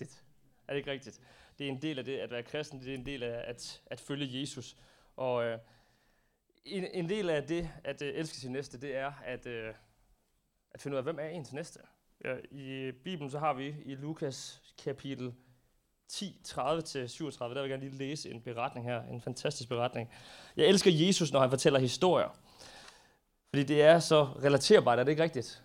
rigtigt? Er det ikke rigtigt? Det er en del af det at være kristen, det er en del af at, at følge Jesus. Og øh, en, en del af det at øh, elske sin næste, det er at, øh, at finde ud af, hvem er ens næste? Ja, I Bibelen så har vi i Lukas kapitel 10, 30-37, der vil jeg gerne lige læse en beretning her, en fantastisk beretning. Jeg elsker Jesus, når han fortæller historier. Fordi det er så relaterbart, er det ikke rigtigt?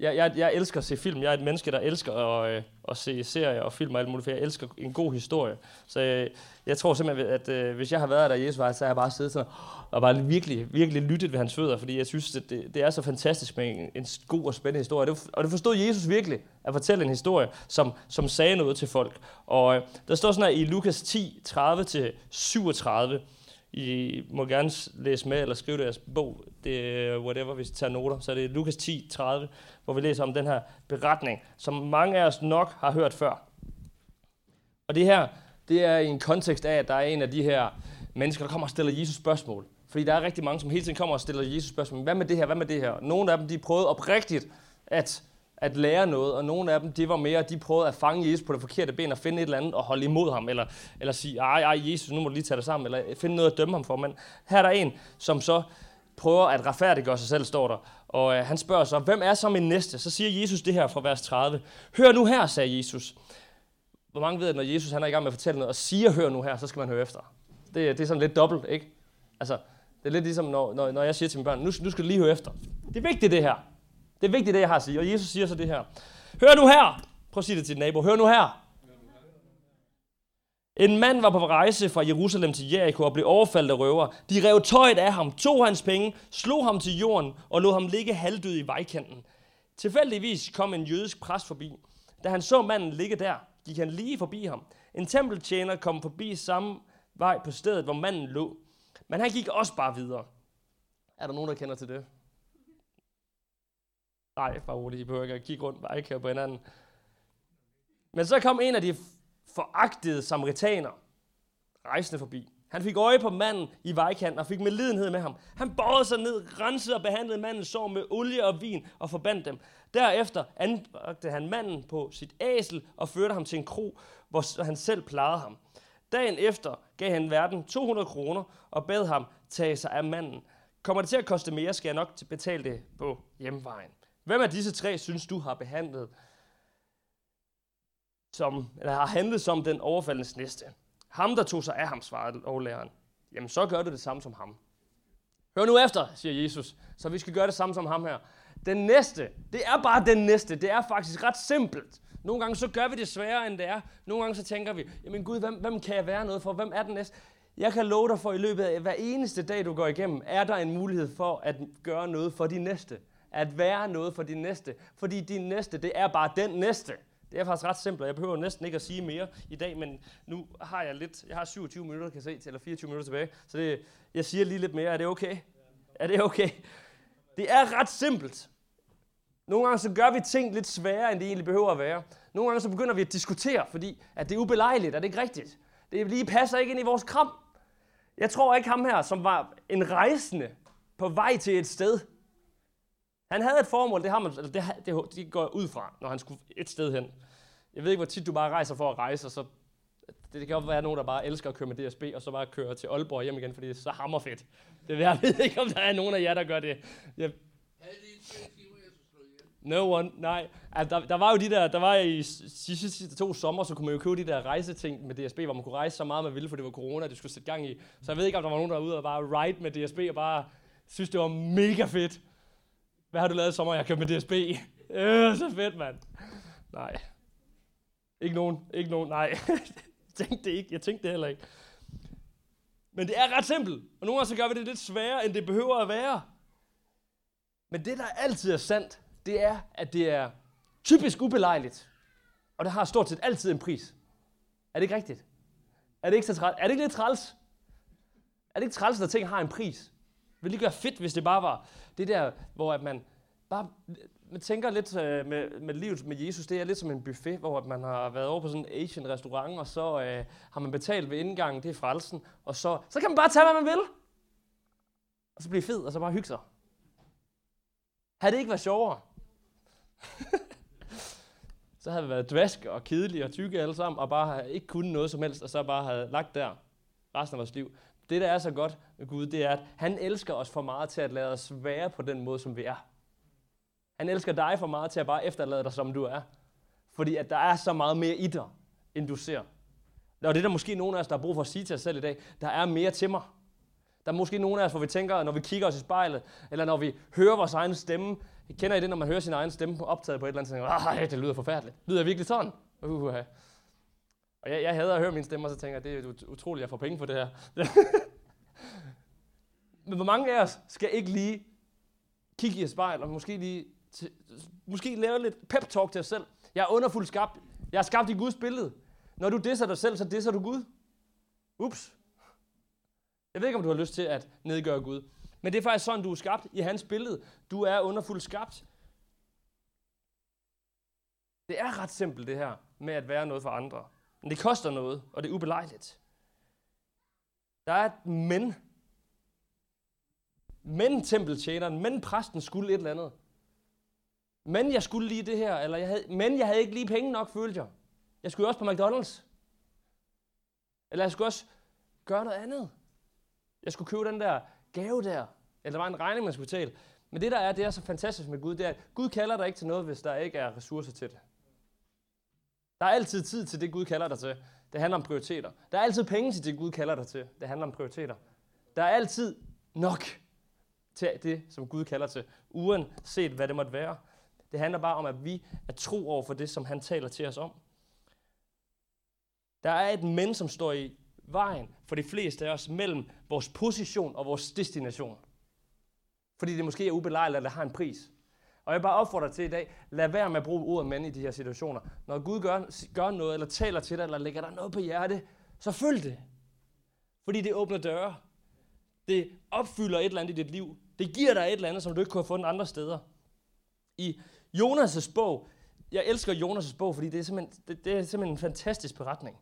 Jeg, jeg, jeg elsker at se film. Jeg er et menneske, der elsker at, øh, at se serier og film og alt muligt, for jeg elsker en god historie. Så øh, jeg tror simpelthen, at øh, hvis jeg har været der i Jesus vej, så har jeg bare siddet sådan, og bare virkelig, virkelig lyttet ved hans fødder, fordi jeg synes, at det, det er så fantastisk med en, en god og spændende historie. Det, og det forstod Jesus virkelig, at fortælle en historie, som, som sagde noget til folk. Og øh, der står sådan her i Lukas 10, 30-37, i må gerne læse med eller skrive deres bog, det er whatever, hvis I tager noter. Så er det Lukas 10, 30, hvor vi læser om den her beretning, som mange af os nok har hørt før. Og det her, det er i en kontekst af, at der er en af de her mennesker, der kommer og stiller Jesus spørgsmål. Fordi der er rigtig mange, som hele tiden kommer og stiller Jesus spørgsmål. Hvad med det her? Hvad med det her? Nogle af dem, de prøvede oprigtigt at, at lære noget, og nogle af dem, de var mere, de prøvede at fange Jesus på det forkerte ben og finde et eller andet og holde imod ham, eller, eller sige, ej, ej, Jesus, nu må du lige tage det sammen, eller finde noget at dømme ham for. Men her er der en, som så prøver at retfærdiggøre sig selv, står der. Og øh, han spørger så, hvem er så min næste? Så siger Jesus det her fra vers 30. Hør nu her, sagde Jesus. Hvor mange ved, at når Jesus han er i gang med at fortælle noget, og siger, hør nu her, så skal man høre efter. Det, det er sådan lidt dobbelt, ikke? Altså, det er lidt ligesom, når, når, når jeg siger til mine børn, nu, nu skal du lige høre efter. Det er vigtigt, det her. Det er vigtigt, det jeg har at sige. Og Jesus siger så det her. Hør nu her. Prøv at sige det til din nabo. Hør nu her. En mand var på rejse fra Jerusalem til Jericho og blev overfaldet af røver. De rev tøjet af ham, tog hans penge, slog ham til jorden og lod ham ligge halvdød i vejkanten. Tilfældigvis kom en jødisk præst forbi. Da han så manden ligge der, gik han lige forbi ham. En tempeltjener kom forbi samme vej på stedet, hvor manden lå. Men han gik også bare videre. Er der nogen, der kender til det? Nej, bare roligt, I behøver ikke at kigge rundt bare på hinanden. Men så kom en af de foragtede samaritaner rejsende forbi. Han fik øje på manden i vejkanten og fik medlidenhed med ham. Han bøjede sig ned, rensede og behandlede mandens sår med olie og vin og forbandt dem. Derefter anbragte han manden på sit æsel og førte ham til en kro, hvor han selv plejede ham. Dagen efter gav han verden 200 kroner og bad ham tage sig af manden. Kommer det til at koste mere, skal jeg nok betale det på hjemvejen. Hvem af disse tre synes du har behandlet som, eller har handlet som den overfaldens næste? Ham, der tog sig af ham, svarede lovlæreren. Jamen, så gør du det samme som ham. Hør nu efter, siger Jesus. Så vi skal gøre det samme som ham her. Den næste, det er bare den næste. Det er faktisk ret simpelt. Nogle gange så gør vi det sværere, end det er. Nogle gange så tænker vi, jamen Gud, hvem, hvem kan jeg være noget for? Hvem er den næste? Jeg kan love dig for, at i løbet af hver eneste dag, du går igennem, er der en mulighed for at gøre noget for de næste. At være noget for din næste. Fordi din næste, det er bare den næste. Det er faktisk ret simpelt, jeg behøver næsten ikke at sige mere i dag, men nu har jeg lidt, jeg har 27 minutter, kan se, eller 24 minutter tilbage, så det, jeg siger lige lidt mere. Er det okay? Er det okay? Det er ret simpelt. Nogle gange så gør vi ting lidt sværere, end det egentlig behøver at være. Nogle gange så begynder vi at diskutere, fordi at det er ubelejligt, er det ikke rigtigt? Det lige passer ikke ind i vores kram. Jeg tror ikke ham her, som var en rejsende på vej til et sted. Han havde et formål, det, har man, det, det, det går ud fra, når han skulle et sted hen. Jeg ved ikke, hvor tit du bare rejser for at rejse, og så det det kan også være nogen, der bare elsker at køre med DSB, og så bare køre til Aalborg hjem igen, fordi det er så hammerfedt. Det jeg ved ikke, om der er nogen af jer, der gør det. Jeg... No one, nej. Altså, der, der, var jo de der, der var i de sidste, sidste to sommer, så kunne man jo købe de der rejseting med DSB, hvor man kunne rejse så meget man ville, for det var corona, det skulle sætte gang i. Så jeg ved ikke, om der var nogen, der var ude og bare ride med DSB, og bare synes, det var mega fedt. Hvad har du lavet i sommer? Jeg købte med DSB. Øh, så fedt, mand. Nej. Ikke nogen. Ikke nogen. Nej. jeg tænkte det ikke. Jeg tænkte det heller ikke. Men det er ret simpelt. Og nogle gange så gør vi det lidt sværere, end det behøver at være. Men det, der altid er sandt, det er, at det er typisk ubelejligt. Og det har stort set altid en pris. Er det ikke rigtigt? Er det ikke, så træls? Er det ikke lidt træls? Er det ikke træls, når ting har en pris? Vil det gøre fedt, hvis det bare var det der, hvor at man bare man tænker lidt øh, med, med livet med Jesus, det er lidt som en buffet, hvor man har været over på sådan en Asian restaurant, og så øh, har man betalt ved indgangen, det er frelsen, og så, så kan man bare tage, hvad man vil. Og så blive fed, og så bare hygge sig. Har det ikke været sjovere? så havde vi været dvask og kedelige og tykke alle sammen, og bare ikke kunne noget som helst, og så bare havde lagt der resten af vores liv. Det, der er så godt med Gud, det er, at han elsker os for meget til at lade os være på den måde, som vi er. Han elsker dig for meget til at bare efterlade dig, som du er. Fordi at der er så meget mere i dig, end du ser. Og det er der måske nogen af os, der har brug for at sige til os selv i dag. Der er mere til mig. Der er måske nogen af os, hvor vi tænker, når vi kigger os i spejlet, eller når vi hører vores egen stemme. Kender I det, når man hører sin egen stemme optaget på et eller andet, så tænker man, ah, det lyder forfærdeligt. Lyder jeg virkelig sådan? Uh-huh. Og jeg, jeg hader at høre min stemme, og så tænker jeg, det er utroligt, at jeg får penge for det her. Men hvor mange af os skal ikke lige kigge i et spejl, og måske lige måske lave lidt pep talk til os selv. Jeg er underfuldt skabt. Jeg er skabt i Guds billede. Når du disser dig selv, så disser du Gud. Ups. Jeg ved ikke, om du har lyst til at nedgøre Gud. Men det er faktisk sådan, du er skabt i hans billede. Du er underfuldt skabt. Det er ret simpelt det her med at være noget for andre. Men det koster noget, og det er ubelejligt. Der er et men. Men tempeltjeneren, men præsten skulle et eller andet. Men jeg skulle lige det her, eller jeg havde, men jeg havde ikke lige penge nok, følte jeg. Jeg skulle også på McDonald's. Eller jeg skulle også gøre noget andet. Jeg skulle købe den der gave der. Eller der var en regning, man skulle betale. Men det der er, det er så fantastisk med Gud, det er, at Gud kalder dig ikke til noget, hvis der ikke er ressourcer til det. Der er altid tid til det, Gud kalder dig til. Det handler om prioriteter. Der er altid penge til det, Gud kalder dig til. Det handler om prioriteter. Der er altid nok til det, som Gud kalder til, uanset hvad det måtte være. Det handler bare om, at vi er tro over for det, som han taler til os om. Der er et men, som står i vejen for de fleste af os mellem vores position og vores destination. Fordi det måske er ubelejligt, eller har en pris. Og jeg bare opfordrer til i dag, lad være med at bruge ordet mænd i de her situationer. Når Gud gør, gør noget, eller taler til dig, eller lægger dig noget på hjerte, så følg det. Fordi det åbner døre. Det opfylder et eller andet i dit liv. Det giver dig et eller andet, som du ikke kunne have fundet andre steder. I Jonas' bog, jeg elsker Jonas' bog, fordi det er, simpelthen, det, det er simpelthen en fantastisk beretning.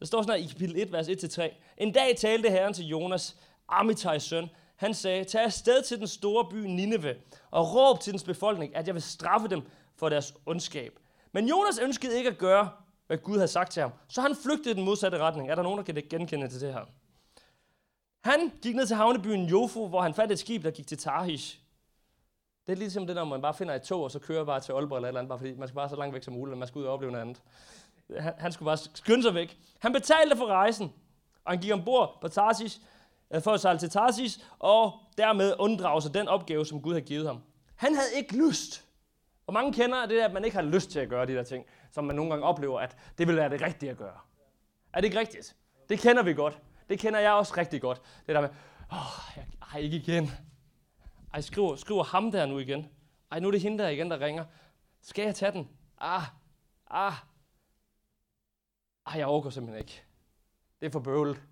Der står sådan her i kapitel 1, vers 1-3. En dag talte Herren til Jonas, Amitai's søn. Han sagde, tag afsted til den store by Nineve, og råb til dens befolkning, at jeg vil straffe dem for deres ondskab. Men Jonas ønskede ikke at gøre, hvad Gud havde sagt til ham, så han flygtede i den modsatte retning. Er der nogen, der kan genkende til det her? Han gik ned til havnebyen Jofo, hvor han fandt et skib, der gik til Tarhish. Det er ligesom det, når man bare finder et tog, og så kører bare til Aalborg eller et eller andet, bare fordi man skal bare så langt væk som muligt, og man skal ud og opleve noget andet. Han, han skulle bare skynde sig væk. Han betalte for rejsen, og han gik ombord på Tarsis, øh, for at sejle til Tarsis, og dermed unddrage sig den opgave, som Gud havde givet ham. Han havde ikke lyst. Og mange kender det, at man ikke har lyst til at gøre de der ting, som man nogle gange oplever, at det vil være det rigtige at gøre. Er det ikke rigtigt? Det kender vi godt. Det kender jeg også rigtig godt. Det der med, åh, oh, jeg, ej, ikke igen. Ej, skriver, skriver ham der nu igen. Ej, nu er det hende der igen, der ringer. Skal jeg tage den? Ah, ah. Ej, jeg overgår simpelthen ikke. Det er for bøvlet.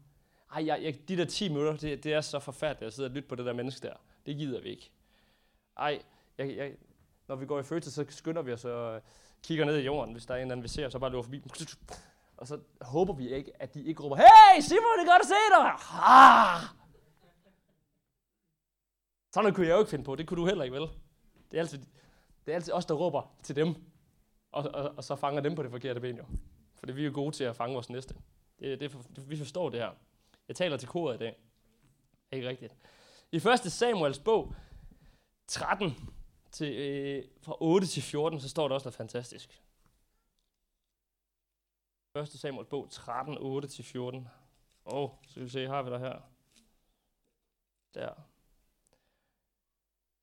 Ej, jeg, jeg, de der 10 minutter, det, det er så forfærdeligt at sidde og lytte på det der menneske der. Det gider vi ikke. Ej, jeg, jeg, når vi går i fødsel, så skynder vi os og kigger ned i jorden, hvis der er en eller anden, vi ser, så bare løber forbi. Og så håber vi ikke, at de ikke råber, Hey, Simon, det er godt at se dig! Ah! Sådan noget kunne jeg jo ikke finde på. Det kunne du heller ikke, vel? Det er altid, det er altid os, der råber til dem, og, og, og så fanger dem på det forkerte ben, jo. For vi er gode til at fange vores næste. Det, det, det, vi forstår det her. Jeg taler til koret i dag. Ikke rigtigt. I 1. Samuels bog, 13, til, øh, fra 8 til 14, så står der også noget fantastisk. 1. Samuels bog, 13, 8 til 14. Åh, oh, så vi se, har vi der her. Der.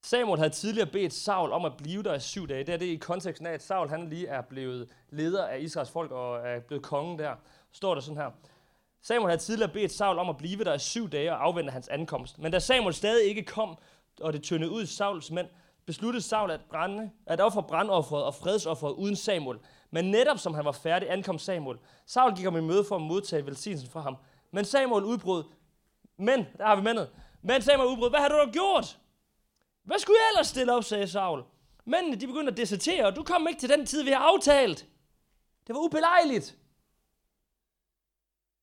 Samuel havde tidligere bedt Saul om at blive der i syv dage. Det er det i konteksten af, at Saul han lige er blevet leder af Israels folk og er blevet kongen der. Står der sådan her. Samuel havde tidligere bedt Saul om at blive der i syv dage og afvente hans ankomst. Men da Samuel stadig ikke kom, og det tyndede ud Sauls mænd, besluttede Saul at, brænde, at ofre brandofferet og fredsofferet uden Samuel. Men netop som han var færdig, ankom Samuel. Saul gik ham i møde for at modtage velsignelsen fra ham. Men Samuel udbrød, men, der har vi mændet, men Samuel udbrød, hvad har du da gjort? Hvad skulle jeg ellers stille op, sagde Saul. Mændene, de begyndte at desertere, og du kom ikke til den tid, vi har aftalt. Det var ubelejligt.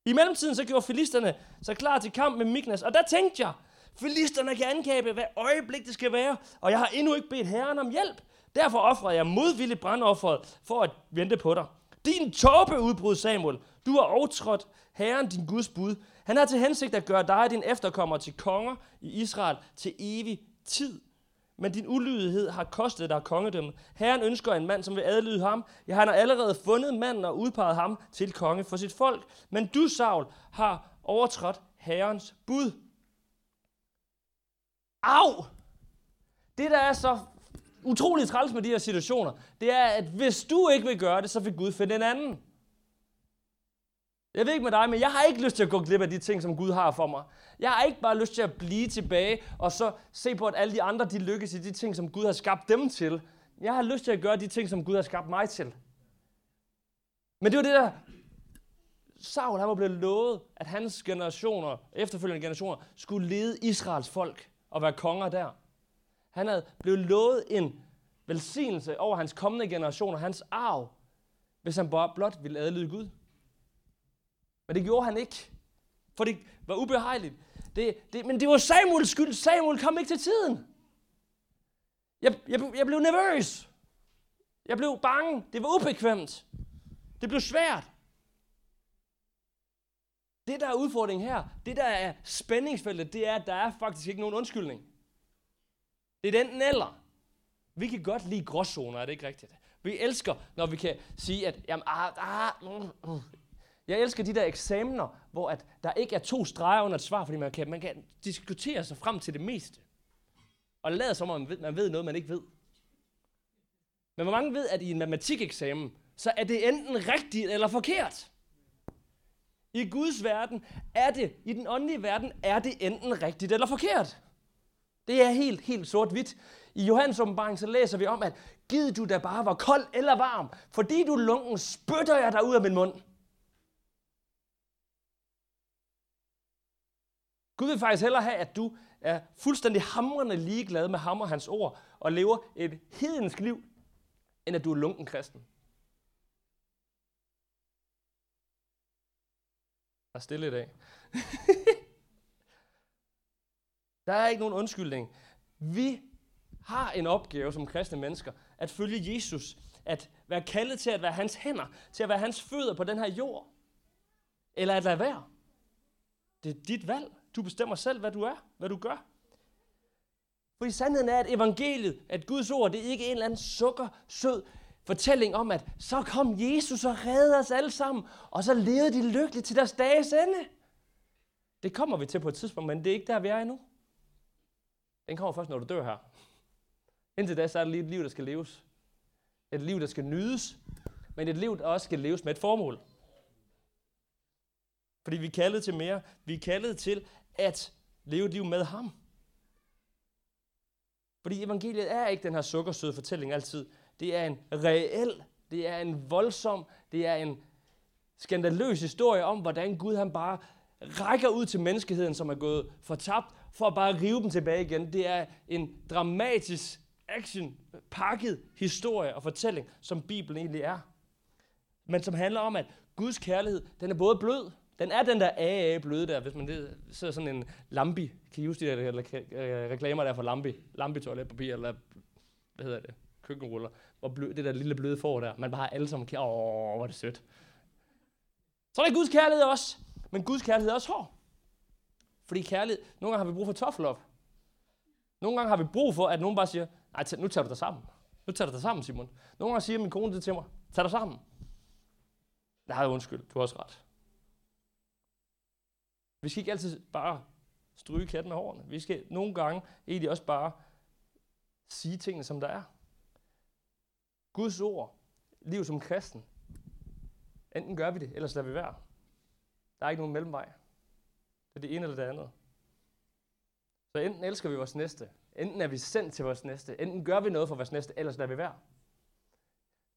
I mellemtiden så gjorde filisterne sig klar til kamp med Miknas, og der tænkte jeg, filisterne kan angribe, hvad øjeblik det skal være, og jeg har endnu ikke bedt herren om hjælp. Derfor offrede jeg modvilligt brandofferet for at vente på dig. Din tåbe udbrud, Samuel. Du har overtrådt Herren, din Guds bud. Han har til hensigt at gøre dig og din efterkommer til konger i Israel til evig tid. Men din ulydighed har kostet dig kongedømmet. Herren ønsker en mand, som vil adlyde ham. Ja, han har allerede fundet manden og udpeget ham til konge for sit folk. Men du, Saul, har overtrådt Herrens bud. Au! Det, der er så utroligt træls med de her situationer, det er, at hvis du ikke vil gøre det, så vil Gud finde en anden. Jeg ved ikke med dig, men jeg har ikke lyst til at gå glip af de ting, som Gud har for mig. Jeg har ikke bare lyst til at blive tilbage og så se på, at alle de andre de lykkes i de ting, som Gud har skabt dem til. Jeg har lyst til at gøre de ting, som Gud har skabt mig til. Men det var det der, Saul han var blevet lovet, at hans generationer, efterfølgende generationer, skulle lede Israels folk og være konger der. Han havde blevet lovet en velsignelse over hans kommende generationer, hans arv, hvis han bare blot ville adlyde Gud. Men det gjorde han ikke, for det var ubehageligt. Det, det, men det var Samuels skyld. Samuel kom ikke til tiden. Jeg, jeg, jeg blev nervøs. Jeg blev bange. Det var ubekvemt. Det blev svært. Det, der er udfordringen her, det, der er spændingsfeltet, det er, at der er faktisk ikke nogen undskyldning. Det er den eller. Vi kan godt lide gråzoner, er det ikke rigtigt? Vi elsker, når vi kan sige, at jamen, ah, ah, mm, mm. jeg elsker de der eksamener, hvor at der ikke er to streger under et svar, fordi man kan, man kan diskutere sig frem til det meste. Og lade som om, man ved, man ved noget, man ikke ved. Men hvor mange ved, at i en matematikeksamen, så er det enten rigtigt eller forkert. I Guds verden er det, i den åndelige verden, er det enten rigtigt eller forkert. Det er helt, helt sort-hvidt. I Johannes åbenbaring, så læser vi om, at giv du da bare var kold eller varm, fordi du lunken, spytter jeg dig ud af min mund. Gud vil faktisk hellere have, at du er fuldstændig hamrende ligeglad med ham og hans ord, og lever et hedensk liv, end at du er lunken kristen. Er stille i dag. Der er ikke nogen undskyldning. Vi har en opgave som kristne mennesker, at følge Jesus, at være kaldet til at være hans hænder, til at være hans fødder på den her jord. Eller at lade være. Det er dit valg. Du bestemmer selv, hvad du er, hvad du gør. For i sandheden er, at evangeliet, at Guds ord, det er ikke en eller anden sukker, sød fortælling om, at så kom Jesus og reddede os alle sammen, og så levede de lykkeligt til deres dages ende. Det kommer vi til på et tidspunkt, men det er ikke der, vi er endnu. Den kommer først, når du dør her. Indtil da, så er det lige et liv, der skal leves. Et liv, der skal nydes, men et liv, der også skal leves med et formål. Fordi vi er kaldet til mere. Vi er kaldet til at leve et liv med ham. Fordi evangeliet er ikke den her sukkersøde fortælling altid. Det er en reel, det er en voldsom, det er en skandaløs historie om, hvordan Gud han bare rækker ud til menneskeheden, som er gået fortabt, for at bare rive dem tilbage igen. Det er en dramatisk, action-pakket historie og fortælling, som Bibelen egentlig er. Men som handler om, at Guds kærlighed, den er både blød, den er den der AA bløde der, hvis man ser sådan en lambi. Kan I huske de der reklamer der for lambi? Lambi toiletpapir, eller hvad hedder det? Køkkenruller. Hvor blød, det der lille bløde får der. Man bare alle sammen kære. Åh, hvor er det sødt. Så er det Guds kærlighed også. Men Guds kærlighed er også hård. Fordi kærlighed, nogle gange har vi brug for tough. Nogle gange har vi brug for, at nogen bare siger, nej, nu tager du dig sammen. Nu tager du dig sammen, Simon. Nogle gange siger min kone det til mig, tag dig sammen. Nej, undskyld, du har også ret. Vi skal ikke altid bare stryge katten af hårene. Vi skal nogle gange egentlig også bare sige tingene, som der er. Guds ord, liv som kristen, enten gør vi det, eller lader vi være. Der er ikke nogen mellemvej. Det er det ene eller det andet. Så enten elsker vi vores næste, enten er vi sendt til vores næste, enten gør vi noget for vores næste, ellers lader vi være.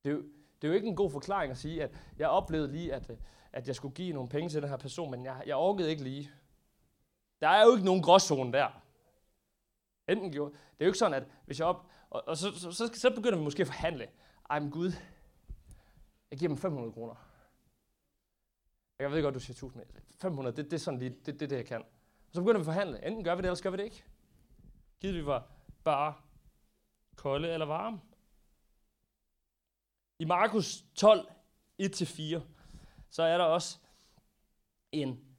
Det er, jo, det er jo ikke en god forklaring at sige, at jeg oplevede lige, at, øh, at jeg skulle give nogle penge til den her person, men jeg, jeg orkede ikke lige. Der er jo ikke nogen gråzone der. Enten gjorde, det er jo ikke sådan, at hvis jeg op, og, og så, så, så, så begynder vi måske at forhandle. Ej, men Gud, jeg giver dem 500 kroner. Jeg ved godt, du siger 1000, 500, det, det er sådan lige, det, det, det jeg kan. Og så begynder vi at forhandle. Enten gør vi det, eller gør vi det ikke. Givet vi var bare kolde eller varme. I Markus 12, 1-4, så er der også en,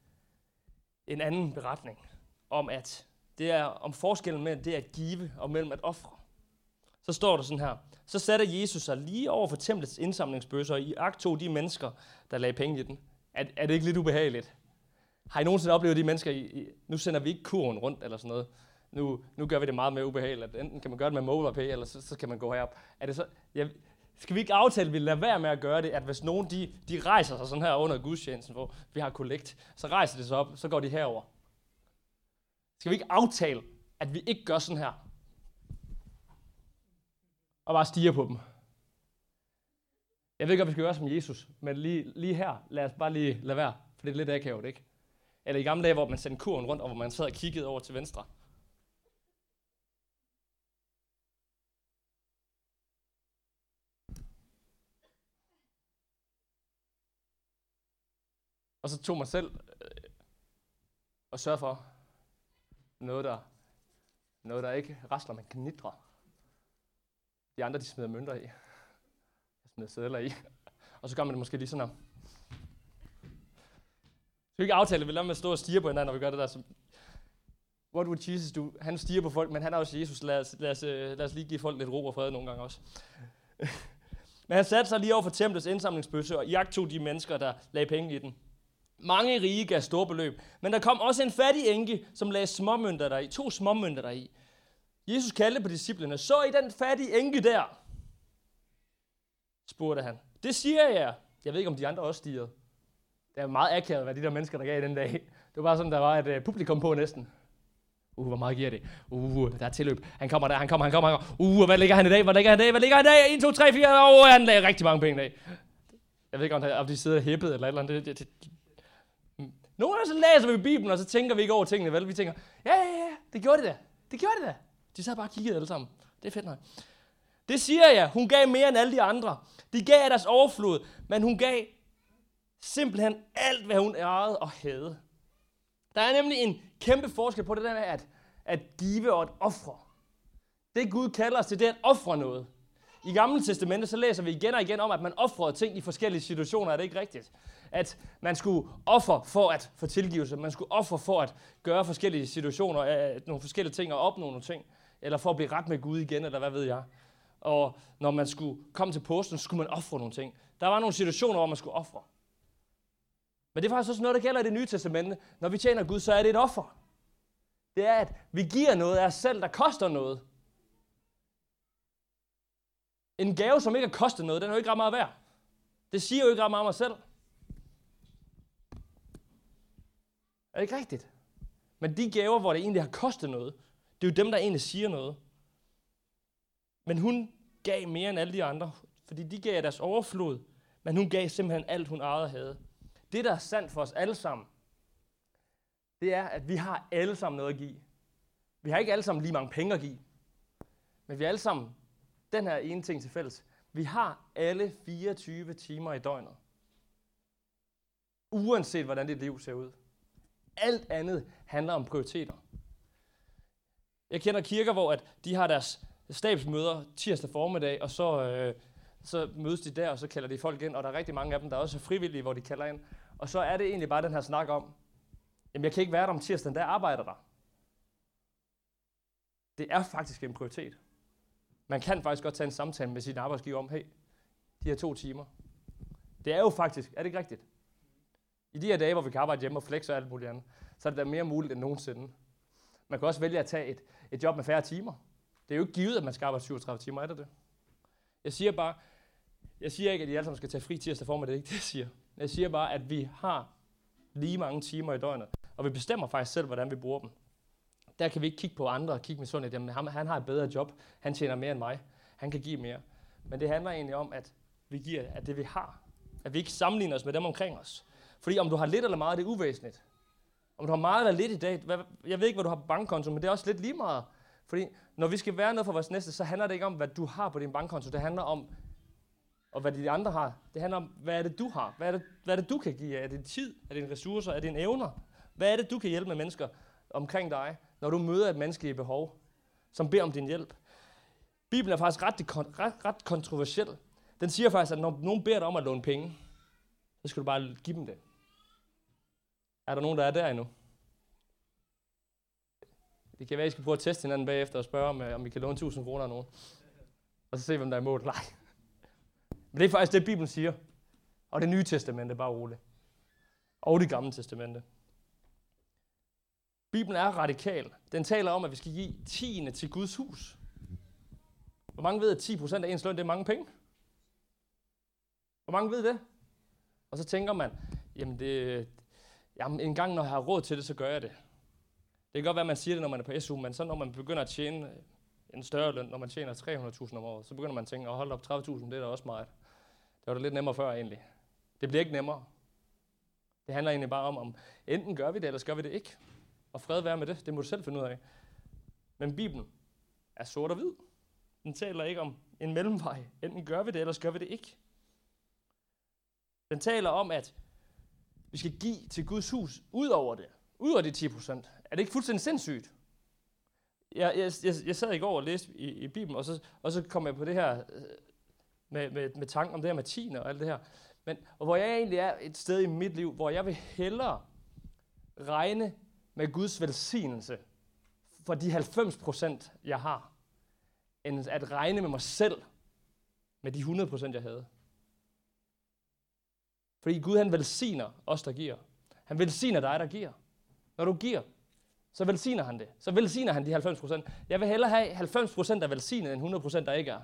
en anden beretning om, at det er om forskellen mellem det at give og mellem at ofre. Så står der sådan her. Så satte Jesus sig lige over for templets indsamlingsbøsser, og i akt tog de mennesker, der lagde penge i den. Er, er det ikke lidt ubehageligt? Har I nogensinde oplevet de mennesker, i, i, nu sender vi ikke kurven rundt eller sådan noget. Nu, nu gør vi det meget mere ubehageligt. Enten kan man gøre det med MobilePay, eller så, så kan man gå herop. Er det så, jeg, skal vi ikke aftale, at vi lader være med at gøre det, at hvis nogen de, de rejser sig sådan her under gudstjenesten, hvor vi har kollekt, så rejser de sig op, så går de herover. Skal vi ikke aftale, at vi ikke gør sådan her? Og bare stiger på dem. Jeg ved ikke, om vi skal gøre som Jesus, men lige, lige her, lad os bare lige lade være, for det er lidt akavet, ikke? Eller i gamle dage, hvor man sendte kurven rundt, og hvor man sad og kiggede over til venstre. Og så tog mig selv øh, og sørge for noget, der, noget, der ikke rasler, men knitrer. De andre, de smider mønter i. Jeg smider sædler i. Og så gør man det måske lige sådan her. Så vi ikke aftale, at vi lader med at stå og stige på hinanden, når vi gør det der. Så What would Jesus do? Han stiger på folk, men han er også Jesus. Lad os, lad os, øh, lad os lige give folk lidt ro og fred nogle gange også. men han satte sig lige over for templets indsamlingsbøsse, og jagtog de mennesker, der lagde penge i den. Mange rige gav store beløb, men der kom også en fattig enke, som lagde småmønter der to småmønter der i. Jesus kaldte på disciplene, så I den fattige enke der? spurgte han. Det siger jeg. Jeg ved ikke, om de andre også stiger. Det er meget akavet, hvad de der mennesker, der gav den dag. Det var bare sådan, der var et publikum på næsten. Uh, hvor meget giver det? Uh, der er tilløb. Han kommer der, han kommer, han kommer, han kommer. Uh, hvad ligger han i dag? Hvad ligger han i dag? Hvad ligger han i dag? 1, 2, 3, 4. Åh, oh, han lagde rigtig mange penge i dag. Jeg ved ikke, om de sidder hæppet eller et eller andet. Det, det, det, nogle gange så læser vi Bibelen, og så tænker vi ikke over tingene, vel? Vi tænker, ja, ja, ja, det gjorde det da. Det gjorde det da. De sad bare og kiggede alle sammen. Det er fedt nok. Det siger jeg. Hun gav mere end alle de andre. De gav af deres overflod, men hun gav simpelthen alt, hvad hun ejede og havde. Der er nemlig en kæmpe forskel på det der med at, at give og at ofre. Det Gud kalder os til, det er at ofre noget. I Gamle Testamentet, så læser vi igen og igen om, at man offrede ting i forskellige situationer. Er det ikke rigtigt? At man skulle ofre for at få tilgivelse. Man skulle ofre for at gøre forskellige situationer, øh, nogle forskellige ting og opnå nogle ting. Eller for at blive ret med Gud igen, eller hvad ved jeg. Og når man skulle komme til posten, skulle man ofre nogle ting. Der var nogle situationer, hvor man skulle ofre. Men det er faktisk også noget, der gælder i det nye testamente. Når vi tjener Gud, så er det et offer. Det er, at vi giver noget af os selv, der koster noget. En gave, som ikke har kostet noget, den er jo ikke ret meget værd. Det siger jo ikke ret meget om mig selv. Er det ikke rigtigt? Men de gaver, hvor det egentlig har kostet noget, det er jo dem, der egentlig siger noget. Men hun gav mere end alle de andre, fordi de gav deres overflod, men hun gav simpelthen alt, hun ejede havde. Det, der er sandt for os alle sammen, det er, at vi har alle sammen noget at give. Vi har ikke alle sammen lige mange penge at give, men vi har alle sammen den her ene ting til fælles. Vi har alle 24 timer i døgnet. Uanset hvordan dit liv ser ud. Alt andet handler om prioriteter. Jeg kender kirker, hvor at de har deres stabsmøder tirsdag formiddag, og så, øh, så mødes de der, og så kalder de folk ind, og der er rigtig mange af dem, der også er frivillige, hvor de kalder ind. Og så er det egentlig bare den her snak om, jamen jeg kan ikke være der om tirsdagen, der arbejder der. Det er faktisk en prioritet. Man kan faktisk godt tage en samtale med sin arbejdsgiver om, hey, de her to timer. Det er jo faktisk, er det ikke rigtigt? I de her dage, hvor vi kan arbejde hjemme og flexe og alt muligt andet, så er det da mere muligt end nogensinde. Man kan også vælge at tage et, et job med færre timer. Det er jo ikke givet, at man skal arbejde 37 timer, er det det? Jeg siger bare, jeg siger ikke, at I alle sammen skal tage fri tirsdag formiddag, det er ikke det, jeg siger. Jeg siger bare, at vi har lige mange timer i døgnet, og vi bestemmer faktisk selv, hvordan vi bruger dem. Der kan vi ikke kigge på andre og kigge med sundt, jamen ham, han har et bedre job, han tjener mere end mig, han kan give mere. Men det handler egentlig om, at vi giver at det, vi har. At vi ikke sammenligner os med dem omkring os. Fordi om du har lidt eller meget, det er uvæsentligt. Om du har meget eller lidt i dag, jeg ved ikke, hvad du har på bankkonto, men det er også lidt lige meget. Fordi når vi skal være noget for vores næste, så handler det ikke om, hvad du har på din bankkonto. Det handler om, og hvad de andre har. Det handler om, hvad er det, du har? Hvad er det, hvad er det du kan give? Er det tid? Er det dine ressourcer? Er det dine evner? Hvad er det, du kan hjælpe med mennesker omkring dig, når du møder et menneske i behov, som beder om din hjælp? Bibelen er faktisk ret, ret, ret kontroversiel, den siger faktisk, at når nogen beder dig om at låne penge, så skal du bare give dem det. Er der nogen, der er der endnu? Det kan være, at I skal prøve at teste hinanden bagefter og spørge, om, øh, om I kan låne 1000 kroner af nogen. Og så se, hvem der er imod. Nej. Men det er faktisk det, Bibelen siger. Og det nye testamente, bare roligt. Og det gamle testamente. Bibelen er radikal. Den taler om, at vi skal give tiende til Guds hus. Hvor mange ved, at 10% af ens løn, det er mange penge? Hvor mange ved det? Og så tænker man, jamen, det, jamen en gang når jeg har råd til det, så gør jeg det. Det kan godt være, at man siger det, når man er på SU, men så når man begynder at tjene øh, en større løn, når man tjener 300.000 om året, så begynder man at tænke, at hold op, 30.000, det er da også meget. Det var da lidt nemmere før egentlig. Det bliver ikke nemmere. Det handler egentlig bare om, om enten gør vi det, eller gør vi det ikke. Og fred være med det, det må du selv finde ud af. Men Bibelen er sort og hvid. Den taler ikke om en mellemvej. Enten gør vi det, eller gør vi det ikke. Den taler om, at vi skal give til Guds hus ud over det. Ud over de 10 procent. Er det ikke fuldstændig sindssygt? Jeg, jeg, jeg, jeg sad i går og læste i, i Bibelen, og så, og så kom jeg på det her øh, med, med, med tanken om det her med tiende og alt det her. Men, og hvor jeg egentlig er et sted i mit liv, hvor jeg vil hellere regne med Guds velsignelse for de 90 procent, jeg har, end at regne med mig selv med de 100 procent, jeg havde. Fordi Gud han velsigner os, der giver. Han velsigner dig, der giver. Når du giver, så velsigner han det. Så velsigner han de 90 procent. Jeg vil hellere have 90 procent der velsignet, end 100 procent, der ikke er.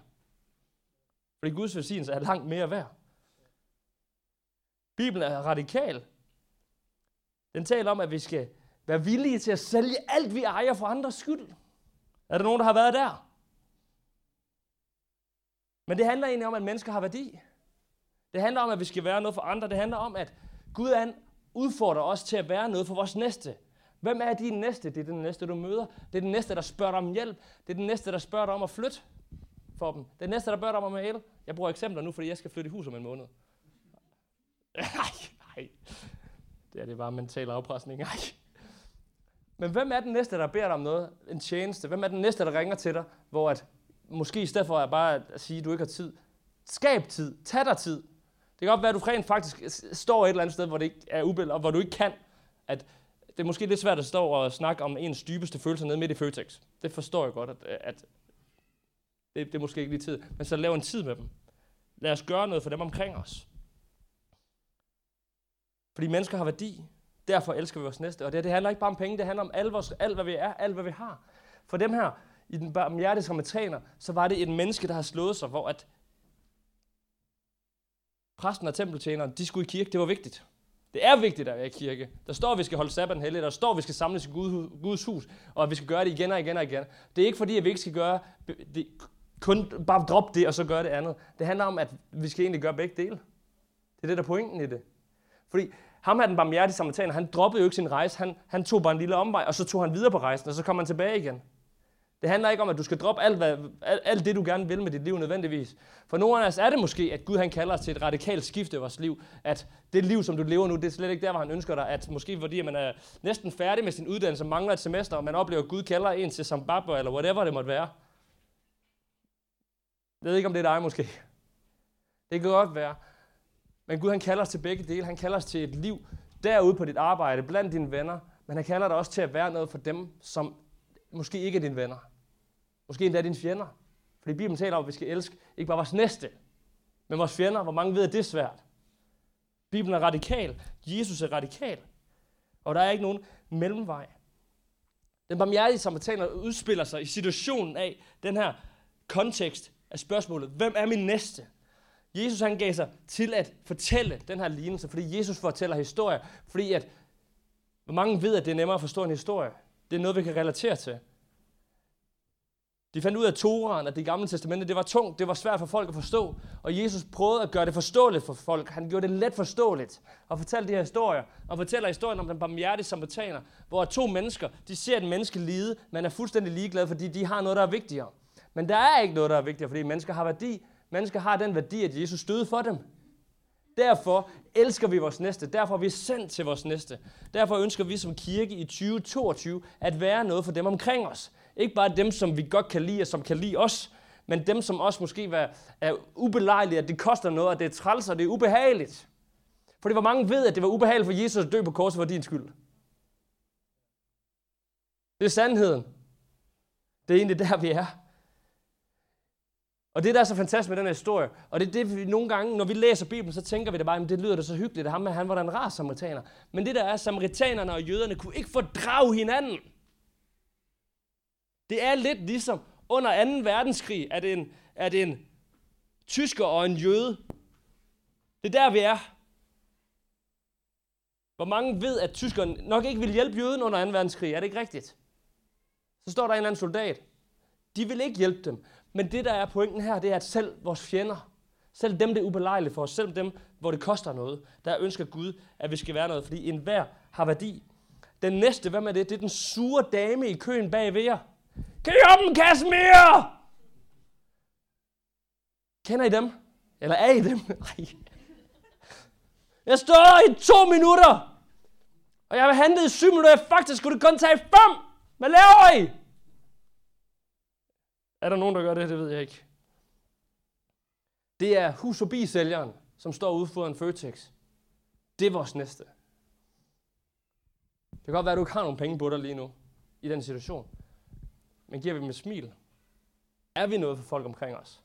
Fordi Guds velsignelse er langt mere værd. Bibelen er radikal. Den taler om, at vi skal være villige til at sælge alt, vi ejer for andres skyld. Er der nogen, der har været der? Men det handler egentlig om, at mennesker har værdi. Det handler om, at vi skal være noget for andre. Det handler om, at Gud han udfordrer os til at være noget for vores næste. Hvem er din næste? Det er den næste, du møder. Det er den næste, der spørger dig om hjælp. Det er den næste, der spørger dig om at flytte for dem. Det er den næste, der spørger dig om at mail. Jeg bruger eksempler nu, fordi jeg skal flytte i hus om en måned. Nej, nej. Det er det bare mental afpresning. Nej. Men hvem er den næste, der beder dig om noget? En tjeneste. Hvem er den næste, der ringer til dig, hvor at, måske i stedet for at bare at sige, at du ikke har tid. Skab tid. Tag dig tid. Det kan godt være, at du rent faktisk står et eller andet sted, hvor det ikke er ubillede, og hvor du ikke kan. At det er måske lidt svært at stå og snakke om ens dybeste følelser nede midt i Føtex. Det forstår jeg godt, at, øh, at det, det er måske ikke lige tid. Men så lav en tid med dem. Lad os gøre noget for dem omkring os. Fordi mennesker har værdi. Derfor elsker vi vores næste. Og det, det handler ikke bare om penge, det handler om alt, vores, alt hvad vi er, alt hvad vi har. For dem her, i den barmhjertige træner, så var det et menneske, der har slået sig, hvor at præsten og tempeltjeneren, de skulle i kirke, det var vigtigt. Det er vigtigt at være i kirke. Der står, at vi skal holde sabbaten hellig. Der står, at vi skal samles i Guds hus, og at vi skal gøre det igen og igen og igen. Det er ikke fordi, at vi ikke skal gøre det, kun bare droppe det, og så gøre det andet. Det handler om, at vi skal egentlig gøre begge dele. Det er det, der er pointen i det. Fordi ham her, den barmhjertige samaritaner, han droppede jo ikke sin rejse. Han, han tog bare en lille omvej, og så tog han videre på rejsen, og så kom han tilbage igen. Det handler ikke om, at du skal droppe alt, hvad, alt, det, du gerne vil med dit liv nødvendigvis. For nogle af os er det måske, at Gud han kalder os til et radikalt skifte i vores liv. At det liv, som du lever nu, det er slet ikke der, hvor han ønsker dig. At måske fordi man er næsten færdig med sin uddannelse, mangler et semester, og man oplever, at Gud kalder en til Zimbabwe, eller whatever det måtte være. Jeg ved ikke, om det er dig måske. Det kan godt være. Men Gud han kalder os til begge dele. Han kalder os til et liv derude på dit arbejde, blandt dine venner. Men han kalder dig også til at være noget for dem, som måske ikke er dine venner. Måske endda dine fjender. Fordi Bibelen taler om, at vi skal elske ikke bare vores næste, men vores fjender. Hvor mange ved, at det er svært? Bibelen er radikal. Jesus er radikal. Og der er ikke nogen mellemvej. Den barmhjertige samaritaner udspiller sig i situationen af den her kontekst af spørgsmålet, hvem er min næste? Jesus han gav sig til at fortælle den her lignelse, fordi Jesus fortæller historier, fordi at, hvor mange ved, at det er nemmere at forstå en historie. Det er noget, vi kan relatere til. De fandt ud af, at Toraen og det gamle testamente, det var tungt, det var svært for folk at forstå. Og Jesus prøvede at gøre det forståeligt for folk. Han gjorde det let forståeligt og fortalte de her historier. Og fortæller historien om den barmhjertige samaritaner, hvor to mennesker, de ser et menneske lide, men er fuldstændig ligeglade, fordi de har noget, der er vigtigere. Men der er ikke noget, der er vigtigere, fordi mennesker har værdi. Mennesker har den værdi, at Jesus døde for dem. Derfor elsker vi vores næste. Derfor er vi sendt til vores næste. Derfor ønsker vi som kirke i 2022 at være noget for dem omkring os. Ikke bare dem, som vi godt kan lide og som kan lide os, men dem, som også måske var, er ubelejlige, at det koster noget, at det er træls, og det er ubehageligt. Fordi hvor mange ved, at det var ubehageligt for Jesus at dø på korset for din skyld? Det er sandheden. Det er egentlig der, vi er. Og det, der er så fantastisk med den her historie, og det er det, vi nogle gange, når vi læser Bibelen, så tænker vi det bare, at det lyder da så hyggeligt, at ham, han var da en rar samaritaner. Men det der er, samaritanerne og jøderne kunne ikke fordrage hinanden. Det er lidt ligesom under 2. verdenskrig, at en, at en tysker og en jøde, det er der, vi er. Hvor mange ved, at tyskerne nok ikke vil hjælpe jøden under 2. verdenskrig? Er det ikke rigtigt? Så står der en eller anden soldat. De vil ikke hjælpe dem. Men det, der er pointen her, det er, at selv vores fjender, selv dem, det er ubelejligt for os, selv dem, hvor det koster noget, der ønsker Gud, at vi skal være noget, fordi enhver har værdi. Den næste, hvad med det? Det er den sure dame i køen bag ved jer. Kan I op en kasse mere? Kender I dem? Eller er I dem? Jeg står i to minutter, og jeg har handlet i syv minutter. Faktisk skulle det kun tage fem. Hvad laver I? Er der nogen, der gør det? Det ved jeg ikke. Det er hus og sælgeren, som står ude for en Føtex. Det er vores næste. Det kan godt være, at du ikke har nogen penge på dig lige nu, i den situation. Men giver vi dem et smil? Er vi noget for folk omkring os?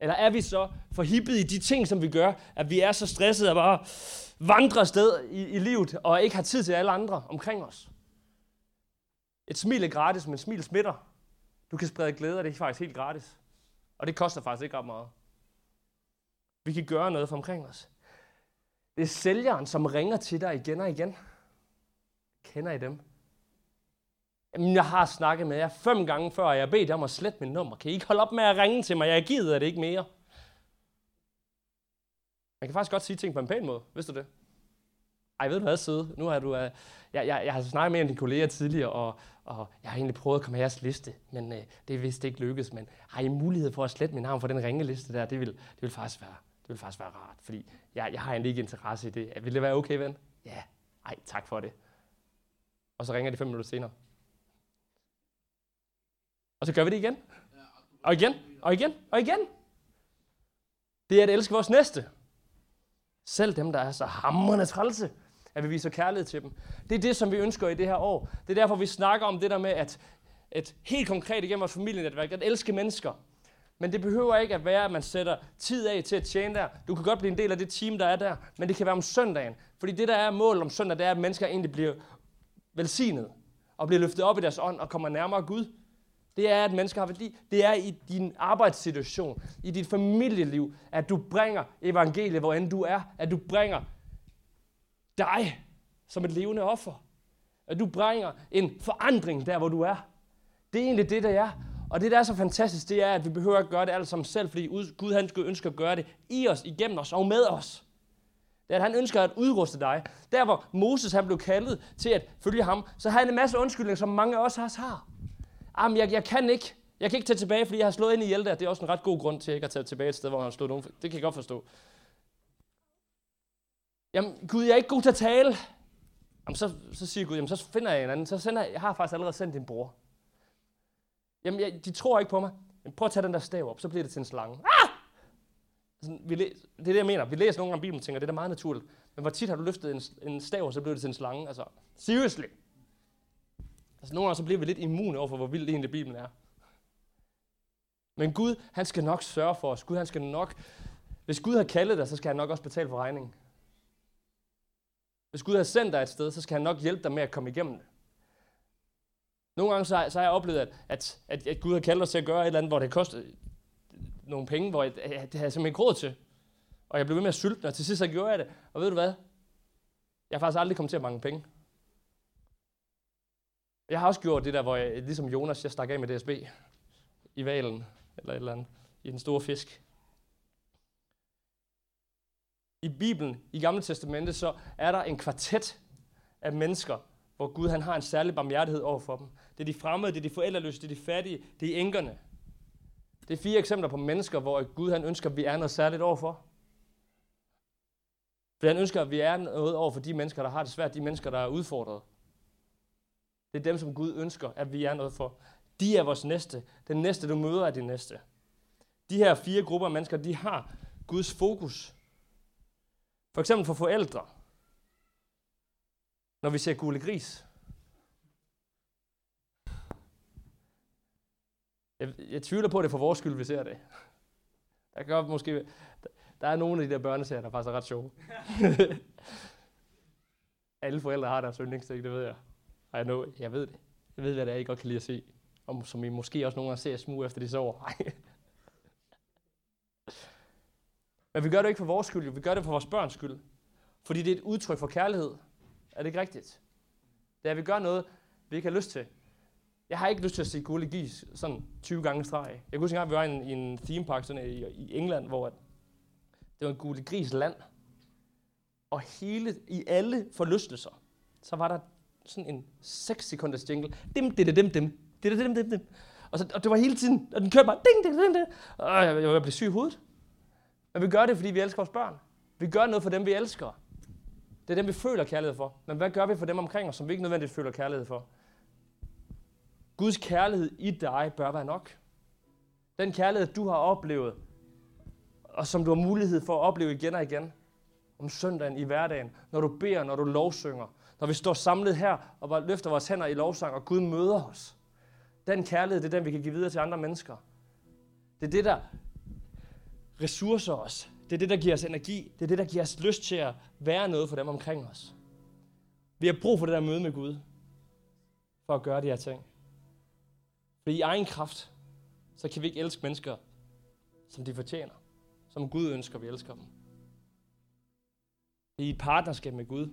Eller er vi så forhippet i de ting, som vi gør, at vi er så stressede at bare vandre sted i, i livet, og ikke har tid til alle andre omkring os? Et smil er gratis, men smil smitter. Du kan sprede glæde, og det er faktisk helt gratis. Og det koster faktisk ikke ret meget. Vi kan gøre noget for omkring os. Det er sælgeren, som ringer til dig igen og igen. Kender I dem? Jamen, jeg har snakket med jer fem gange før, og jeg bedt om at slette mit nummer. Kan I ikke holde op med at ringe til mig? Jeg gider det ikke mere. Man kan faktisk godt sige ting på en pæn måde. Vidste du det? Ej, ved du hvad, søde? Nu har du... Uh, jeg, jeg, jeg har snakket med en af dine kolleger tidligere, og, og jeg har egentlig prøvet at komme med jeres liste, men uh, det er vist ikke lykkedes. Men har I mulighed for at slette min navn for den ringeliste der? Det vil, det vil faktisk være, det vil faktisk være rart, fordi jeg, jeg har egentlig ikke interesse i det. Vil det være okay, ven? Ja. Ej, tak for det. Og så ringer de fem minutter senere. Og så gør vi det igen. Og igen, og igen, og igen. Det er at elske vores næste. Selv dem, der er så hamrende trælse, at vi viser kærlighed til dem. Det er det, som vi ønsker i det her år. Det er derfor, vi snakker om det der med, at, at helt konkret igennem vores familienetværk, at elske mennesker. Men det behøver ikke at være, at man sætter tid af til at tjene der. Du kan godt blive en del af det team, der er der, men det kan være om søndagen. Fordi det, der er målet om søndag, det er, at mennesker egentlig bliver velsignet og bliver løftet op i deres ånd og kommer nærmere Gud. Det er, at mennesker har værdi. Det er i din arbejdssituation, i dit familieliv, at du bringer evangeliet, hvor end du er. At du bringer dig som et levende offer. At du bringer en forandring der, hvor du er. Det er egentlig det, der er. Og det, der er så fantastisk, det er, at vi behøver at gøre det alt sammen selv, fordi Gud han ønsker at gøre det i os, igennem os og med os. Det er, at han ønsker at udruste dig. Der, hvor Moses han blev kaldet til at følge ham, så har han en masse undskyldninger, som mange af os har. Jamen, jeg, jeg kan ikke. Jeg kan ikke tage tilbage, fordi jeg har slået ind i Hjelte. Det er også en ret god grund til ikke at tage tilbage et sted, hvor han har slået nogen. Det kan jeg godt forstå. Jamen, Gud, jeg er ikke god til at tale. Jamen, så, så siger Gud, jamen, så finder jeg en anden. Så sender jeg, jeg har faktisk allerede sendt din bror. Jamen, jeg, de tror ikke på mig. Men prøv at tage den der stav op, så bliver det til en slange. Ah! Sådan, vi læ- det er det, jeg mener. Vi læser nogle gange Bibelen og tænker, det er da meget naturligt. Men hvor tit har du løftet en, en stav, og så bliver det til en slange? Altså, seriously. Altså nogle gange så bliver vi lidt immune over for, hvor vildt egentlig Bibelen er. Men Gud, han skal nok sørge for os. Gud, han skal nok... Hvis Gud har kaldet dig, så skal han nok også betale for regningen. Hvis Gud har sendt dig et sted, så skal han nok hjælpe dig med at komme igennem det. Nogle gange så har, så har jeg oplevet, at, at, at, at Gud har kaldt os til at gøre et eller andet, hvor det koster nogle penge, hvor jeg, det havde jeg simpelthen ikke råd til. Og jeg blev ved med at sylte, og til sidst så gjorde jeg det. Og ved du hvad? Jeg har faktisk aldrig kommet til at mangle penge. Jeg har også gjort det der, hvor jeg, ligesom Jonas, jeg stak af med DSB i valen, eller et eller andet, i den store fisk. I Bibelen, i Gamle Testamente, så er der en kvartet af mennesker, hvor Gud han har en særlig barmhjertighed over for dem. Det er de fremmede, det er de forældreløse, det er de fattige, det er enkerne. Det er fire eksempler på mennesker, hvor Gud han ønsker, at vi er noget særligt overfor. For han ønsker, at vi er noget over for de mennesker, der har det svært, de mennesker, der er udfordret. Det er dem, som Gud ønsker, at vi er noget for. De er vores næste. Den næste, du møder, er din næste. De her fire grupper af mennesker, de har Guds fokus. For eksempel for forældre. Når vi ser gule gris. Jeg, jeg tvivler på, at det er for vores skyld, vi ser det. Der kan måske... Der er nogle af de der børneserier, der faktisk er ret sjove. Alle forældre har deres yndlingsting, det ved jeg. Jeg know, jeg ved det. Jeg ved, hvad det er, I godt kan lide at se. Og som I måske også nogle gange ser smug efter de sover. Men vi gør det ikke for vores skyld, vi gør det for vores børns skyld. Fordi det er et udtryk for kærlighed. Er det ikke rigtigt? Det er, at vi gør noget, vi ikke har lyst til. Jeg har ikke lyst til at se gule Gis sådan 20 gange streg. Jeg kunne huske at vi var i en, i en theme park sådan i, i England, hvor det var en gule Gris land. Og hele, i alle forlystelser, så var der sådan en 6 sekunders jingle. Dim, dim, dim, dim, dim, dim, dim, dim. Og, så, og det var hele tiden, og den kørte bare ding, ding, ding, ding. Og jeg, jeg blev syg i hovedet. Men vi gør det, fordi vi elsker vores børn. Vi gør noget for dem, vi elsker. Det er dem, vi føler kærlighed for. Men hvad gør vi for dem omkring os, som vi ikke nødvendigvis føler kærlighed for? Guds kærlighed i dig bør være nok. Den kærlighed, du har oplevet, og som du har mulighed for at opleve igen og igen, om søndagen i hverdagen, når du beder, når du lovsynger, når vi står samlet her og bare løfter vores hænder i lovsang, og Gud møder os. Den kærlighed, det er den, vi kan give videre til andre mennesker. Det er det, der ressourcer os. Det er det, der giver os energi. Det er det, der giver os lyst til at være noget for dem omkring os. Vi har brug for det der møde med Gud, for at gøre de her ting. For i egen kraft, så kan vi ikke elske mennesker, som de fortjener. Som Gud ønsker, vi elsker dem. I et partnerskab med Gud.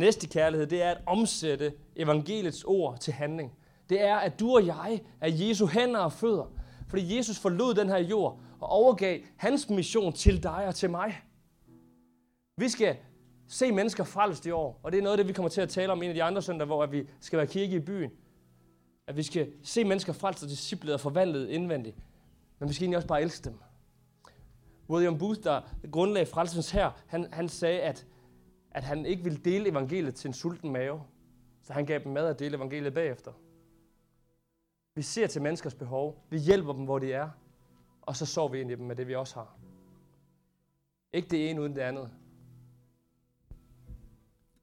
Næste kærlighed, det er at omsætte evangeliets ord til handling. Det er, at du og jeg er Jesu hænder og fødder. Fordi Jesus forlod den her jord og overgav hans mission til dig og til mig. Vi skal se mennesker frelst i år, og det er noget af det, vi kommer til at tale om en af de andre søndage, hvor vi skal være kirke i byen. At vi skal se mennesker frelst og disciplet og forvandlet indvendigt. Men vi skal egentlig også bare elske dem. William Booth, der grundlagde frelsens her, han, han sagde, at, at han ikke ville dele evangeliet til en sulten mave. Så han gav dem mad at dele evangeliet bagefter. Vi ser til menneskers behov. Vi hjælper dem, hvor de er. Og så sover vi ind i dem med det, vi også har. Ikke det ene uden det andet.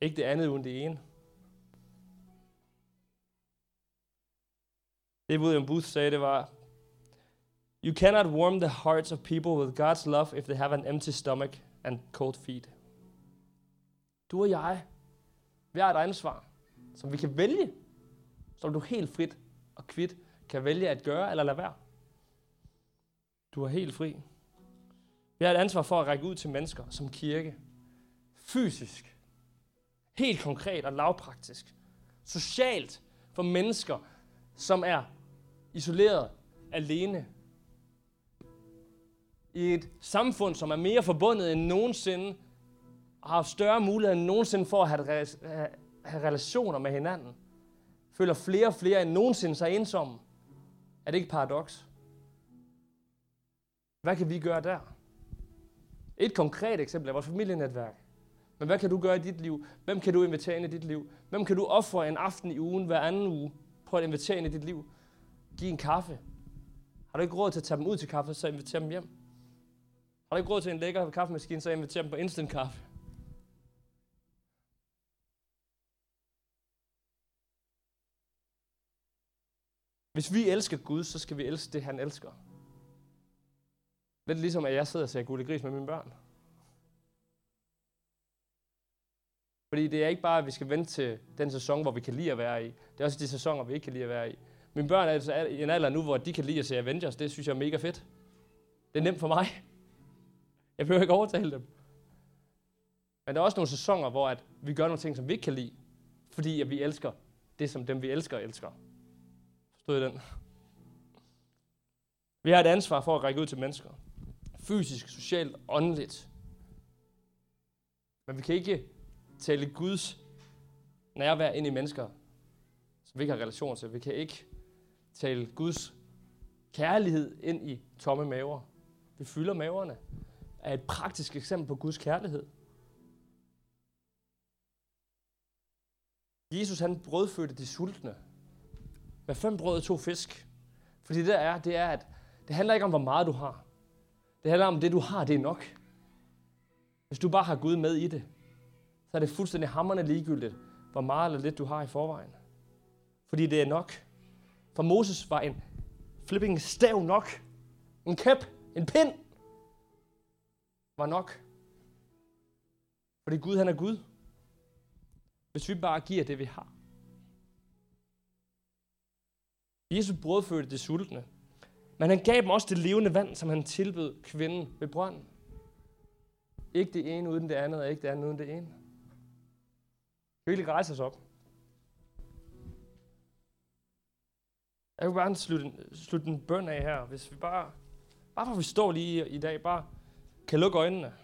Ikke det andet uden det ene. Det William Booth sagde, det var, You cannot warm the hearts of people with God's love if they have an empty stomach and cold feet. Du og jeg, vi har et ansvar, som vi kan vælge, som du helt frit og kvidt kan vælge at gøre eller lade være. Du er helt fri. Vi har et ansvar for at række ud til mennesker som kirke. Fysisk. Helt konkret og lavpraktisk. Socialt for mennesker, som er isoleret, alene. I et samfund, som er mere forbundet end nogensinde, og har større mulighed end nogensinde for at have, have relationer med hinanden. Føler flere og flere end nogensinde sig ensomme. Er det ikke paradoks? Hvad kan vi gøre der? Et konkret eksempel er vores familienetværk. Men hvad kan du gøre i dit liv? Hvem kan du invitere ind i dit liv? Hvem kan du ofre en aften i ugen, hver anden uge, på at invitere ind i dit liv? Giv en kaffe. Har du ikke råd til at tage dem ud til kaffe, så inviter dem hjem. Har du ikke råd til en lækker kaffemaskine, så inviter dem på instant kaffe. Hvis vi elsker Gud, så skal vi elske det, han elsker. Lidt ligesom, at jeg sidder og ser gule Gris med mine børn. Fordi det er ikke bare, at vi skal vente til den sæson, hvor vi kan lide at være i. Det er også de sæsoner, vi ikke kan lide at være i. Mine børn er altså i en alder nu, hvor de kan lide at se Avengers. Det synes jeg er mega fedt. Det er nemt for mig. Jeg behøver ikke overtale dem. Men der er også nogle sæsoner, hvor at vi gør nogle ting, som vi ikke kan lide. Fordi at vi elsker det, som dem vi elsker, elsker. Stod I den? Vi har et ansvar for at række ud til mennesker. Fysisk, socialt, åndeligt. Men vi kan ikke tale Guds nærvær ind i mennesker, som vi ikke har relation til. Vi kan ikke tale Guds kærlighed ind i tomme maver. Vi fylder maverne. Er et praktisk eksempel på Guds kærlighed. Jesus han brødfødte de sultne med fem brød og to fisk. Fordi det der er, det er, at det handler ikke om, hvor meget du har. Det handler om, at det du har, det er nok. Hvis du bare har Gud med i det, så er det fuldstændig hammerne ligegyldigt, hvor meget eller lidt du har i forvejen. Fordi det er nok. For Moses var en flipping stav nok. En kæp, en pind, var nok. Fordi Gud, han er Gud. Hvis vi bare giver det, vi har. Jesus brødfødte de sultne. Men han gav dem også det levende vand, som han tilbød kvinden ved brønden. Ikke det ene uden det andet, og ikke det andet uden det ene. Kan vi sig rejse os op? Jeg vil bare slutte, slutte en bøn af her, hvis vi bare, bare for vi står lige i dag, bare kan lukke øjnene.